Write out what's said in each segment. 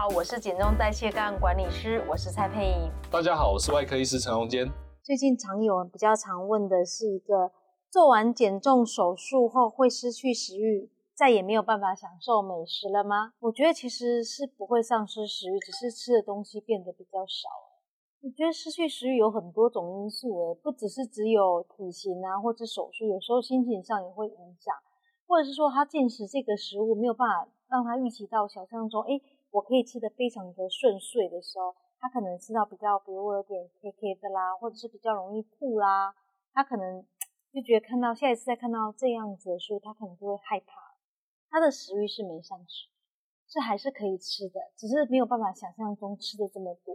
好，我是减重代谢干案管理师，我是蔡佩颖。大家好，我是外科医师陈荣坚。最近常有人比较常问的是一个做完减重手术后会失去食欲，再也没有办法享受美食了吗？我觉得其实是不会丧失食欲，只是吃的东西变得比较少。我觉得失去食欲有很多种因素，诶，不只是只有体型啊，或者手术，有时候心情上也会影响，或者是说他进食这个食物没有办法让他预期到想象中，诶我可以吃的非常的顺遂的时候，他可能吃到比较，比如我有点 K K 的啦，或者是比较容易吐啦，他可能就觉得看到下一次再看到这样子的时候，他可能就会害怕。他的食欲是没上去，是还是可以吃的，只是没有办法想象中吃的这么多。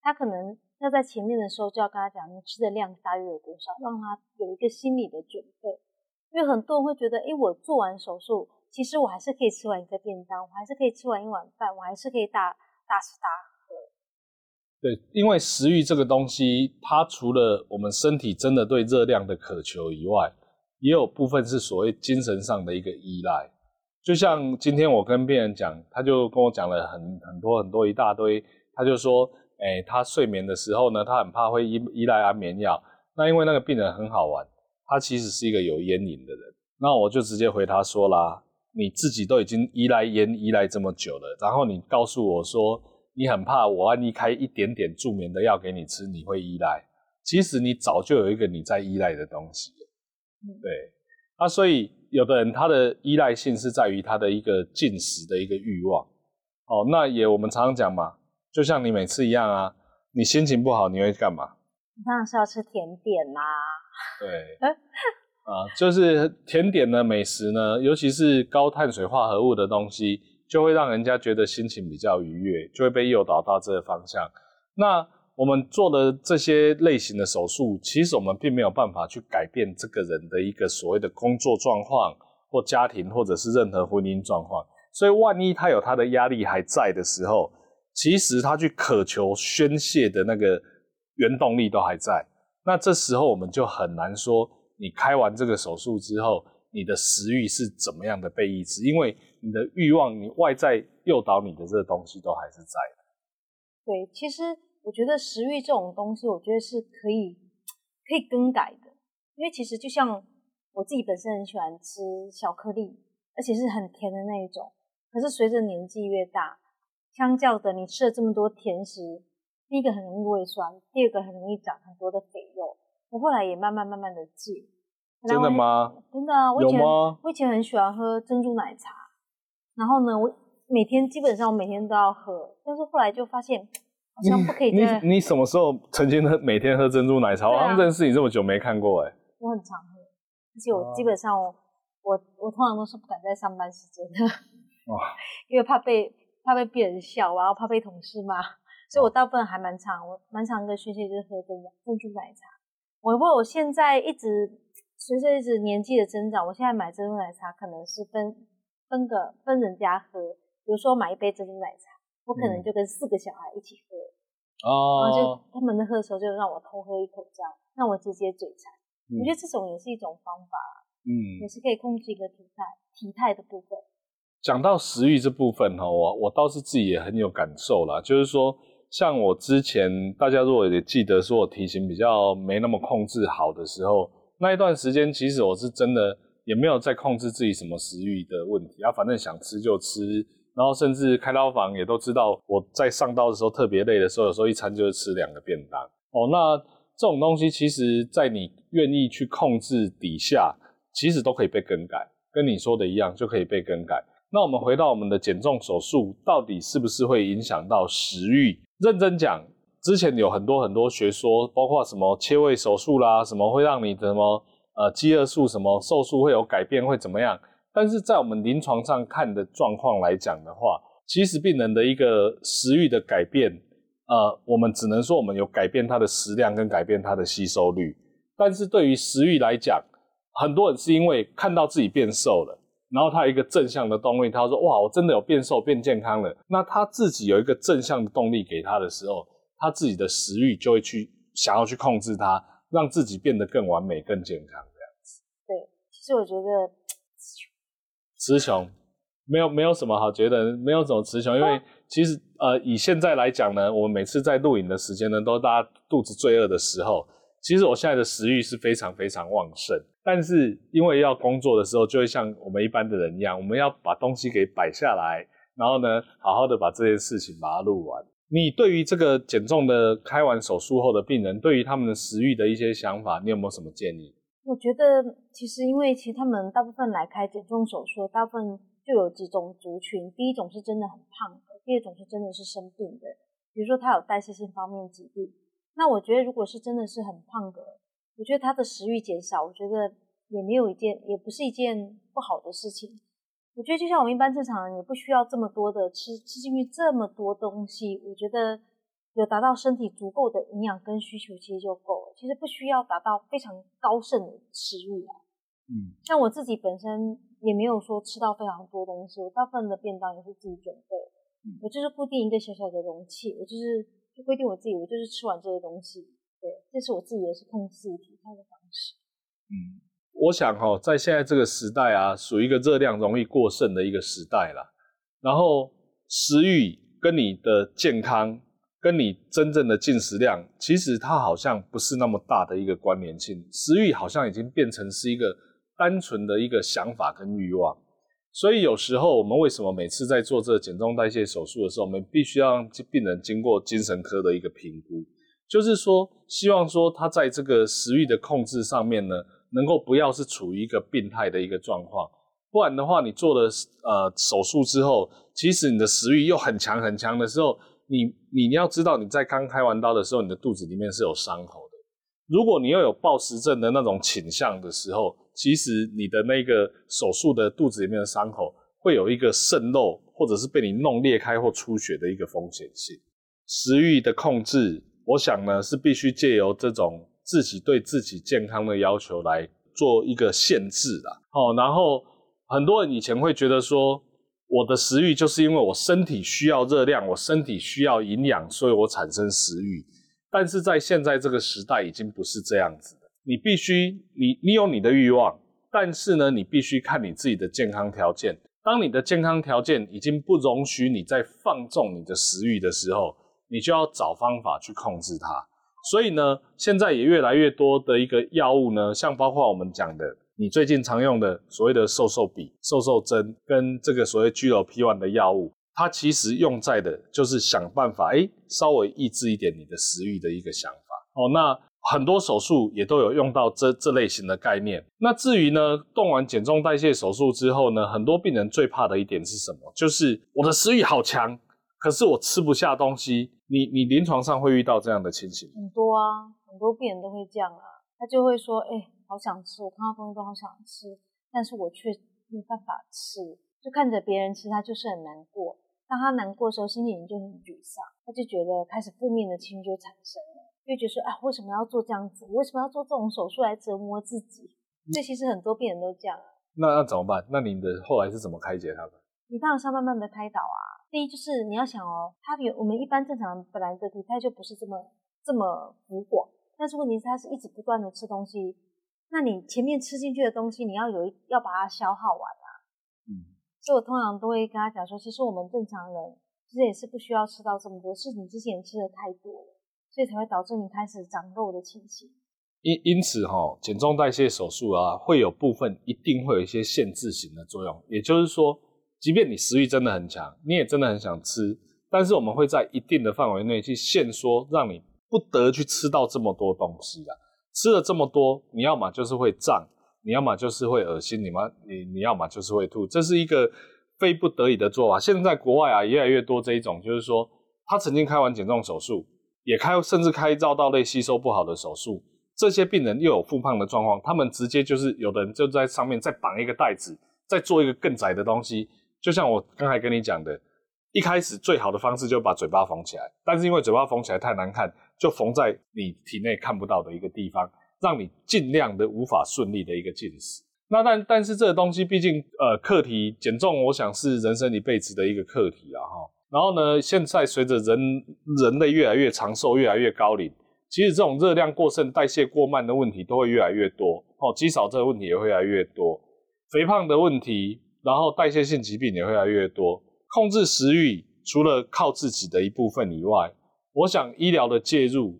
他可能要在前面的时候就要跟他讲，你吃的量大约有多少，让他有一个心理的准备。因为很多人会觉得，诶，我做完手术。其实我还是可以吃完一个便当，我还是可以吃完一碗饭，我还是可以大大吃大喝。对，因为食欲这个东西，它除了我们身体真的对热量的渴求以外，也有部分是所谓精神上的一个依赖。就像今天我跟病人讲，他就跟我讲了很很多很多一大堆，他就说，哎，他睡眠的时候呢，他很怕会依依赖安眠药。那因为那个病人很好玩，他其实是一个有烟瘾的人，那我就直接回他说啦。你自己都已经依赖烟依赖这么久了，然后你告诉我说你很怕我万一开一点点助眠的药给你吃，你会依赖。其实你早就有一个你在依赖的东西。对，啊，所以有的人他的依赖性是在于他的一个进食的一个欲望。哦，那也我们常常讲嘛，就像你每次一样啊，你心情不好你会干嘛？当然是要吃甜点啦。对。啊，就是甜点的美食呢，尤其是高碳水化合物的东西，就会让人家觉得心情比较愉悦，就会被诱导到这个方向。那我们做的这些类型的手术，其实我们并没有办法去改变这个人的一个所谓的工作状况，或家庭，或者是任何婚姻状况。所以，万一他有他的压力还在的时候，其实他去渴求宣泄的那个原动力都还在。那这时候我们就很难说。你开完这个手术之后，你的食欲是怎么样的被抑制？因为你的欲望，你外在诱导你的这个东西都还是在的。对，其实我觉得食欲这种东西，我觉得是可以可以更改的。因为其实就像我自己本身很喜欢吃巧克力，而且是很甜的那一种。可是随着年纪越大，相较的你吃了这么多甜食，第一个很容易胃酸，第二个很容易长很多的肥肉。我后来也慢慢慢慢的戒，真的吗？真的啊！我以前我以前很喜欢喝珍珠奶茶，然后呢，我每天基本上我每天都要喝，但是后来就发现 好像不可以。你你，你什么时候曾经喝每天喝珍珠奶茶？啊、我好像认识你这么久没看过哎。我很常喝，而且我基本上我、哦、我我通常都是不敢在上班时间的，哇，因为怕被怕被别人笑，然后怕被同事骂，所以我大部分还蛮常我蛮常一个学期就是喝珍珍珠奶茶。我不过我现在一直随着一直年纪的增长，我现在买珍珠奶茶可能是分分个分人家喝，比如说买一杯珍珠奶茶，我可能就跟四个小孩一起喝，哦、嗯，然后就他们在喝的时候就让我偷喝一口这样，让我直接嘴馋。我、嗯、觉得这种也是一种方法，嗯，也是可以控制一个体态体态的部分。讲到食欲这部分哈，我我倒是自己也很有感受啦，就是说。像我之前，大家如果也记得说我体型比较没那么控制好的时候，那一段时间其实我是真的也没有在控制自己什么食欲的问题啊，反正想吃就吃，然后甚至开刀房也都知道我在上刀的时候特别累的时候，有时候一餐就是吃两个便当哦。那这种东西其实，在你愿意去控制底下，其实都可以被更改，跟你说的一样就可以被更改。那我们回到我们的减重手术，到底是不是会影响到食欲？认真讲，之前有很多很多学说，包括什么切胃手术啦，什么会让你的什么呃饥饿素什么瘦素会有改变，会怎么样？但是在我们临床上看的状况来讲的话，其实病人的一个食欲的改变，呃，我们只能说我们有改变他的食量跟改变他的吸收率。但是对于食欲来讲，很多人是因为看到自己变瘦了。然后他有一个正向的动力，他说：“哇，我真的有变瘦、变健康了。”那他自己有一个正向的动力给他的时候，他自己的食欲就会去想要去控制它，让自己变得更完美、更健康这样子。对，其实我觉得词穷，词穷，没有没有什么好觉得，没有什么词穷，因为其实呃以现在来讲呢，我们每次在录影的时间呢，都大家肚子最饿的时候。其实我现在的食欲是非常非常旺盛，但是因为要工作的时候，就会像我们一般的人一样，我们要把东西给摆下来，然后呢，好好的把这件事情把它录完。你对于这个减重的开完手术后的病人，对于他们的食欲的一些想法，你有没有什么建议？我觉得其实因为其实他们大部分来开减重手术，大部分就有几种族群，第一种是真的很胖的，第二种是真的是生病的，比如说他有代谢性方面疾病。那我觉得，如果是真的是很胖的，我觉得他的食欲减少，我觉得也没有一件，也不是一件不好的事情。我觉得就像我们一般正常人，也不需要这么多的吃吃进去这么多东西。我觉得有达到身体足够的营养跟需求，其实就够了。其实不需要达到非常高盛的食欲啊。嗯，像我自己本身也没有说吃到非常多东西，我大部分的便当也是自己准备的。嗯，我就是固定一个小小的容器，我就是。就规定我自己，我就是吃完这些东西，这是我自己也是控制自己体态的方式。嗯，我想哈、哦，在现在这个时代啊，属于一个热量容易过剩的一个时代啦。然后食欲跟你的健康，跟你真正的进食量，其实它好像不是那么大的一个关联性。食欲好像已经变成是一个单纯的一个想法跟欲望。所以有时候我们为什么每次在做这个减重代谢手术的时候，我们必须要让病人经过精神科的一个评估，就是说希望说他在这个食欲的控制上面呢，能够不要是处于一个病态的一个状况，不然的话，你做了呃手术之后，其实你的食欲又很强很强的时候，你你要知道你在刚开完刀的时候，你的肚子里面是有伤口的，如果你又有暴食症的那种倾向的时候。其实你的那个手术的肚子里面的伤口会有一个渗漏，或者是被你弄裂开或出血的一个风险性。食欲的控制，我想呢是必须借由这种自己对自己健康的要求来做一个限制啦。哦，然后很多人以前会觉得说，我的食欲就是因为我身体需要热量，我身体需要营养，所以我产生食欲。但是在现在这个时代，已经不是这样子的。你必须，你你有你的欲望，但是呢，你必须看你自己的健康条件。当你的健康条件已经不容许你再放纵你的食欲的时候，你就要找方法去控制它。所以呢，现在也越来越多的一个药物呢，像包括我们讲的，你最近常用的所谓的瘦瘦笔、瘦瘦针，跟这个所谓 GLP-1 的药物，它其实用在的就是想办法，哎，稍微抑制一点你的食欲的一个想法。哦，那。很多手术也都有用到这这类型的概念。那至于呢，动完减重代谢手术之后呢，很多病人最怕的一点是什么？就是我的食欲好强，可是我吃不下东西。你你临床上会遇到这样的情形？很多啊，很多病人都会这样啊。他就会说：“哎、欸，好想吃，我看到东西都好想吃，但是我却没办法吃。就看着别人吃，他就是很难过。当他难过的时候，心情就很沮丧，他就觉得开始负面的情绪就产生了。”就觉得说啊，为什么要做这样子？为什么要做这种手术来折磨自己？这其实很多病人都这样啊。那那怎么办？那你的后来是怎么开解他的？你当然是要慢慢的开导啊。第一就是你要想哦，他有我们一般正常人本来的体态就不是这么这么浮广，但是问题是他是一直不断的吃东西，那你前面吃进去的东西，你要有一要把它消耗完啊。嗯。所以我通常都会跟他讲说，其实我们正常人其实也是不需要吃到这么多，是你之前吃的太多了。所以才会导致你开始长肉的情形。因因此哈，减重代谢手术啊，会有部分一定会有一些限制型的作用。也就是说，即便你食欲真的很强，你也真的很想吃，但是我们会在一定的范围内去限缩，让你不得去吃到这么多东西啊。吃了这么多，你要么就是会胀，你要么就是会恶心，你嘛你你要么就是会吐，这是一个非不得已的做法。现在国外啊，越来越多这一种，就是说他曾经开完减重手术。也开，甚至开绕道类吸收不好的手术，这些病人又有复胖的状况，他们直接就是有的人就在上面再绑一个袋子，再做一个更窄的东西。就像我刚才跟你讲的，一开始最好的方式就把嘴巴缝起来，但是因为嘴巴缝起来太难看，就缝在你体内看不到的一个地方，让你尽量的无法顺利的一个进食。那但但是这个东西毕竟呃课题减重，我想是人生一辈子的一个课题啊哈。然后呢，现在随着人人类越来越长寿，越来越高龄，其实这种热量过剩、代谢过慢的问题都会越来越多哦。肌少这个问题也会越来越多，肥胖的问题，然后代谢性疾病也会越来越多。控制食欲除了靠自己的一部分以外，我想医疗的介入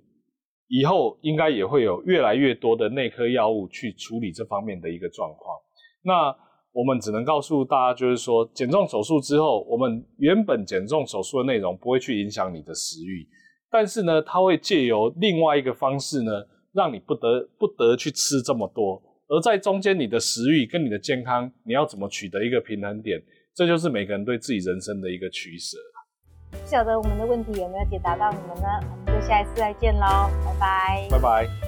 以后应该也会有越来越多的内科药物去处理这方面的一个状况。那我们只能告诉大家，就是说减重手术之后，我们原本减重手术的内容不会去影响你的食欲，但是呢，它会借由另外一个方式呢，让你不得不得去吃这么多。而在中间，你的食欲跟你的健康，你要怎么取得一个平衡点？这就是每个人对自己人生的一个取舍。不晓得我们的问题有没有解答到你们呢？我们就下一次再见喽，拜拜，拜拜。